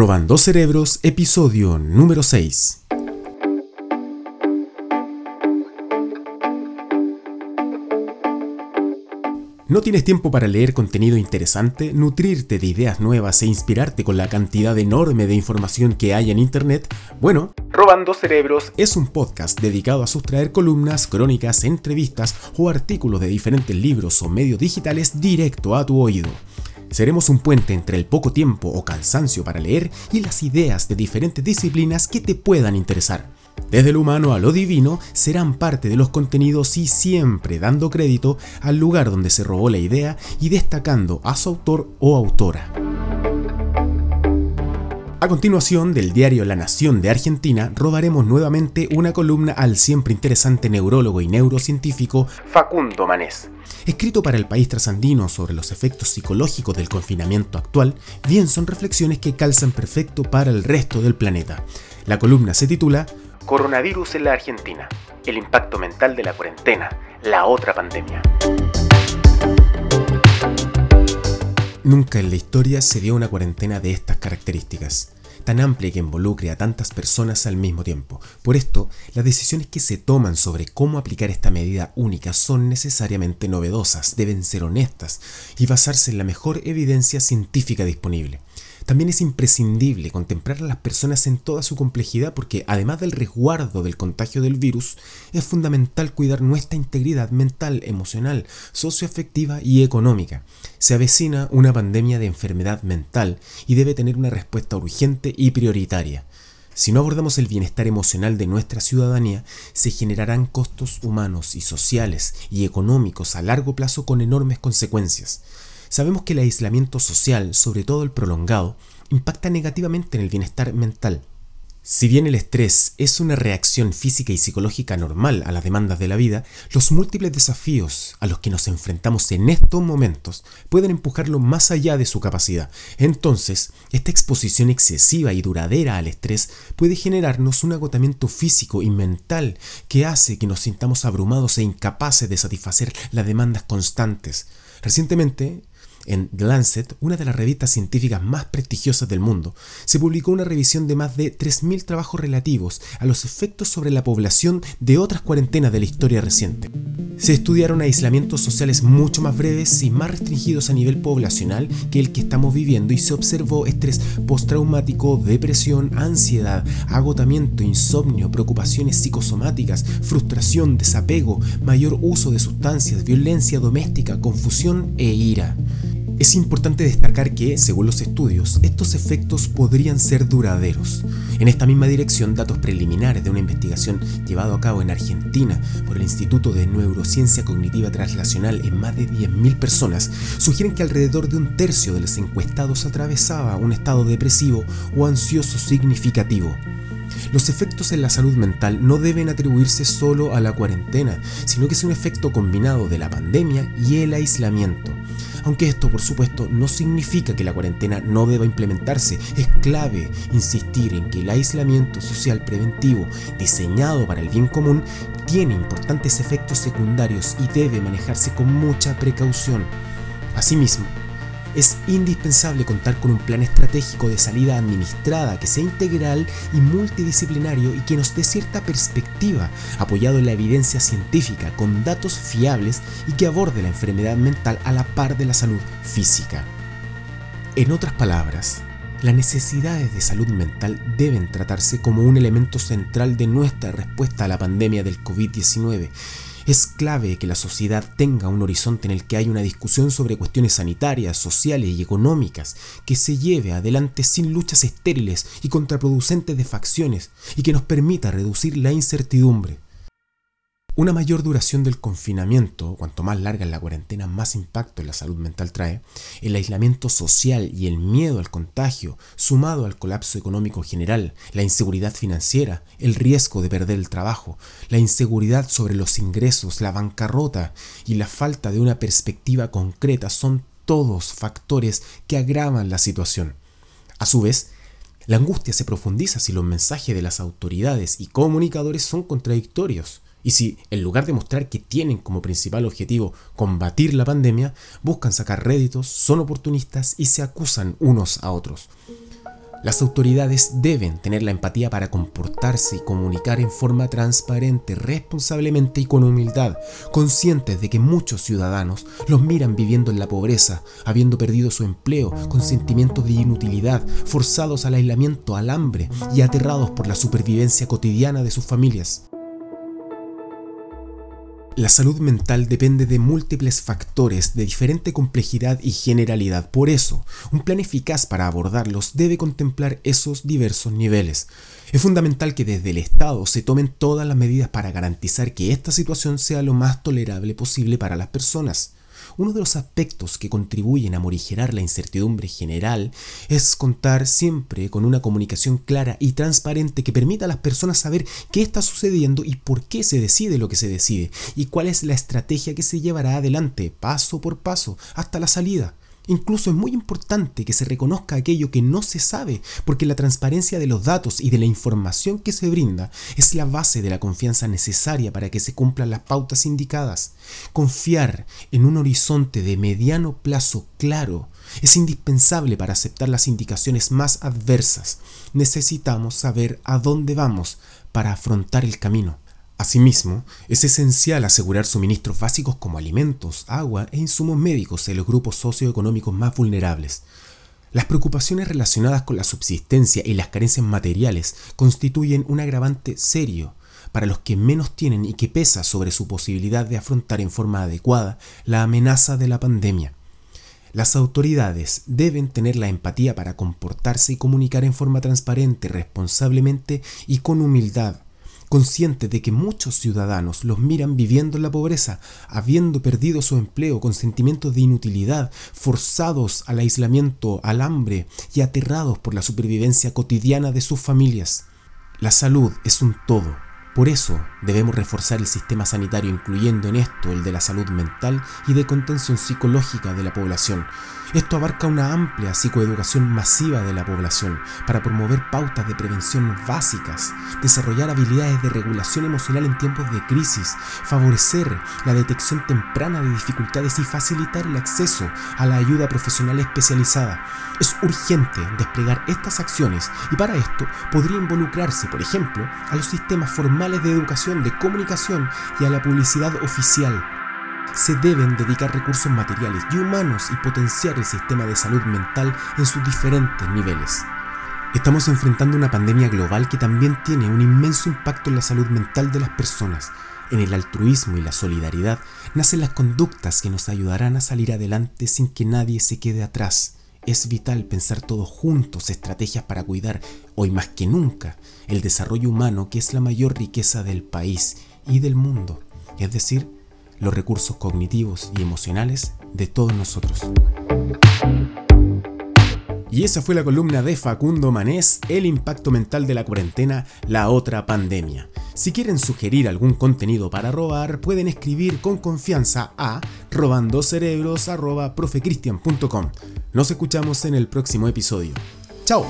Robando Cerebros, episodio número 6. ¿No tienes tiempo para leer contenido interesante, nutrirte de ideas nuevas e inspirarte con la cantidad enorme de información que hay en Internet? Bueno, Robando Cerebros es un podcast dedicado a sustraer columnas, crónicas, entrevistas o artículos de diferentes libros o medios digitales directo a tu oído. Seremos un puente entre el poco tiempo o cansancio para leer y las ideas de diferentes disciplinas que te puedan interesar. Desde lo humano a lo divino serán parte de los contenidos y siempre dando crédito al lugar donde se robó la idea y destacando a su autor o autora. A continuación del diario La Nación de Argentina, robaremos nuevamente una columna al siempre interesante neurólogo y neurocientífico Facundo Manés. Escrito para el país trasandino sobre los efectos psicológicos del confinamiento actual, bien son reflexiones que calzan perfecto para el resto del planeta. La columna se titula Coronavirus en la Argentina, el impacto mental de la cuarentena, la otra pandemia. Nunca en la historia se dio una cuarentena de estas características, tan amplia que involucre a tantas personas al mismo tiempo. Por esto, las decisiones que se toman sobre cómo aplicar esta medida única son necesariamente novedosas, deben ser honestas y basarse en la mejor evidencia científica disponible. También es imprescindible contemplar a las personas en toda su complejidad porque además del resguardo del contagio del virus, es fundamental cuidar nuestra integridad mental, emocional, socioafectiva y económica. Se avecina una pandemia de enfermedad mental y debe tener una respuesta urgente y prioritaria. Si no abordamos el bienestar emocional de nuestra ciudadanía, se generarán costos humanos y sociales y económicos a largo plazo con enormes consecuencias. Sabemos que el aislamiento social, sobre todo el prolongado, impacta negativamente en el bienestar mental. Si bien el estrés es una reacción física y psicológica normal a las demandas de la vida, los múltiples desafíos a los que nos enfrentamos en estos momentos pueden empujarlo más allá de su capacidad. Entonces, esta exposición excesiva y duradera al estrés puede generarnos un agotamiento físico y mental que hace que nos sintamos abrumados e incapaces de satisfacer las demandas constantes. Recientemente, en Lancet, una de las revistas científicas más prestigiosas del mundo, se publicó una revisión de más de 3.000 trabajos relativos a los efectos sobre la población de otras cuarentenas de la historia reciente. Se estudiaron aislamientos sociales mucho más breves y más restringidos a nivel poblacional que el que estamos viviendo y se observó estrés postraumático, depresión, ansiedad, agotamiento, insomnio, preocupaciones psicosomáticas, frustración, desapego, mayor uso de sustancias, violencia doméstica, confusión e ira. Es importante destacar que, según los estudios, estos efectos podrían ser duraderos. En esta misma dirección, datos preliminares de una investigación llevada a cabo en Argentina por el Instituto de Neurociencia Cognitiva Translacional en más de 10.000 personas sugieren que alrededor de un tercio de los encuestados atravesaba un estado depresivo o ansioso significativo. Los efectos en la salud mental no deben atribuirse solo a la cuarentena, sino que es un efecto combinado de la pandemia y el aislamiento. Aunque esto, por supuesto, no significa que la cuarentena no deba implementarse, es clave insistir en que el aislamiento social preventivo diseñado para el bien común tiene importantes efectos secundarios y debe manejarse con mucha precaución. Asimismo, es indispensable contar con un plan estratégico de salida administrada que sea integral y multidisciplinario y que nos dé cierta perspectiva, apoyado en la evidencia científica, con datos fiables y que aborde la enfermedad mental a la par de la salud física. En otras palabras, las necesidades de salud mental deben tratarse como un elemento central de nuestra respuesta a la pandemia del COVID-19 es clave que la sociedad tenga un horizonte en el que haya una discusión sobre cuestiones sanitarias, sociales y económicas, que se lleve adelante sin luchas estériles y contraproducentes de facciones y que nos permita reducir la incertidumbre. Una mayor duración del confinamiento, cuanto más larga es la cuarentena, más impacto en la salud mental trae. El aislamiento social y el miedo al contagio, sumado al colapso económico general, la inseguridad financiera, el riesgo de perder el trabajo, la inseguridad sobre los ingresos, la bancarrota y la falta de una perspectiva concreta son todos factores que agravan la situación. A su vez, la angustia se profundiza si los mensajes de las autoridades y comunicadores son contradictorios. Y si, en lugar de mostrar que tienen como principal objetivo combatir la pandemia, buscan sacar réditos, son oportunistas y se acusan unos a otros. Las autoridades deben tener la empatía para comportarse y comunicar en forma transparente, responsablemente y con humildad, conscientes de que muchos ciudadanos los miran viviendo en la pobreza, habiendo perdido su empleo, con sentimientos de inutilidad, forzados al aislamiento, al hambre y aterrados por la supervivencia cotidiana de sus familias. La salud mental depende de múltiples factores de diferente complejidad y generalidad. Por eso, un plan eficaz para abordarlos debe contemplar esos diversos niveles. Es fundamental que desde el Estado se tomen todas las medidas para garantizar que esta situación sea lo más tolerable posible para las personas. Uno de los aspectos que contribuyen a morigerar la incertidumbre general es contar siempre con una comunicación clara y transparente que permita a las personas saber qué está sucediendo y por qué se decide lo que se decide y cuál es la estrategia que se llevará adelante paso por paso hasta la salida. Incluso es muy importante que se reconozca aquello que no se sabe, porque la transparencia de los datos y de la información que se brinda es la base de la confianza necesaria para que se cumplan las pautas indicadas. Confiar en un horizonte de mediano plazo claro es indispensable para aceptar las indicaciones más adversas. Necesitamos saber a dónde vamos para afrontar el camino. Asimismo, es esencial asegurar suministros básicos como alimentos, agua e insumos médicos en los grupos socioeconómicos más vulnerables. Las preocupaciones relacionadas con la subsistencia y las carencias materiales constituyen un agravante serio para los que menos tienen y que pesa sobre su posibilidad de afrontar en forma adecuada la amenaza de la pandemia. Las autoridades deben tener la empatía para comportarse y comunicar en forma transparente, responsablemente y con humildad consciente de que muchos ciudadanos los miran viviendo en la pobreza, habiendo perdido su empleo con sentimientos de inutilidad, forzados al aislamiento, al hambre y aterrados por la supervivencia cotidiana de sus familias. La salud es un todo. Por eso debemos reforzar el sistema sanitario incluyendo en esto el de la salud mental y de contención psicológica de la población, esto abarca una amplia psicoeducación masiva de la población para promover pautas de prevención básicas, desarrollar habilidades de regulación emocional en tiempos de crisis, favorecer la detección temprana de dificultades y facilitar el acceso a la ayuda profesional especializada. Es urgente desplegar estas acciones y para esto podría involucrarse, por ejemplo, a los sistemas formales de educación, de comunicación y a la publicidad oficial se deben dedicar recursos materiales y humanos y potenciar el sistema de salud mental en sus diferentes niveles. Estamos enfrentando una pandemia global que también tiene un inmenso impacto en la salud mental de las personas. En el altruismo y la solidaridad nacen las conductas que nos ayudarán a salir adelante sin que nadie se quede atrás. Es vital pensar todos juntos estrategias para cuidar, hoy más que nunca, el desarrollo humano que es la mayor riqueza del país y del mundo, es decir, los recursos cognitivos y emocionales de todos nosotros. Y esa fue la columna de Facundo Manés, El impacto mental de la cuarentena, la otra pandemia. Si quieren sugerir algún contenido para robar, pueden escribir con confianza a robandocerebros.profecristian.com. Nos escuchamos en el próximo episodio. ¡Chao!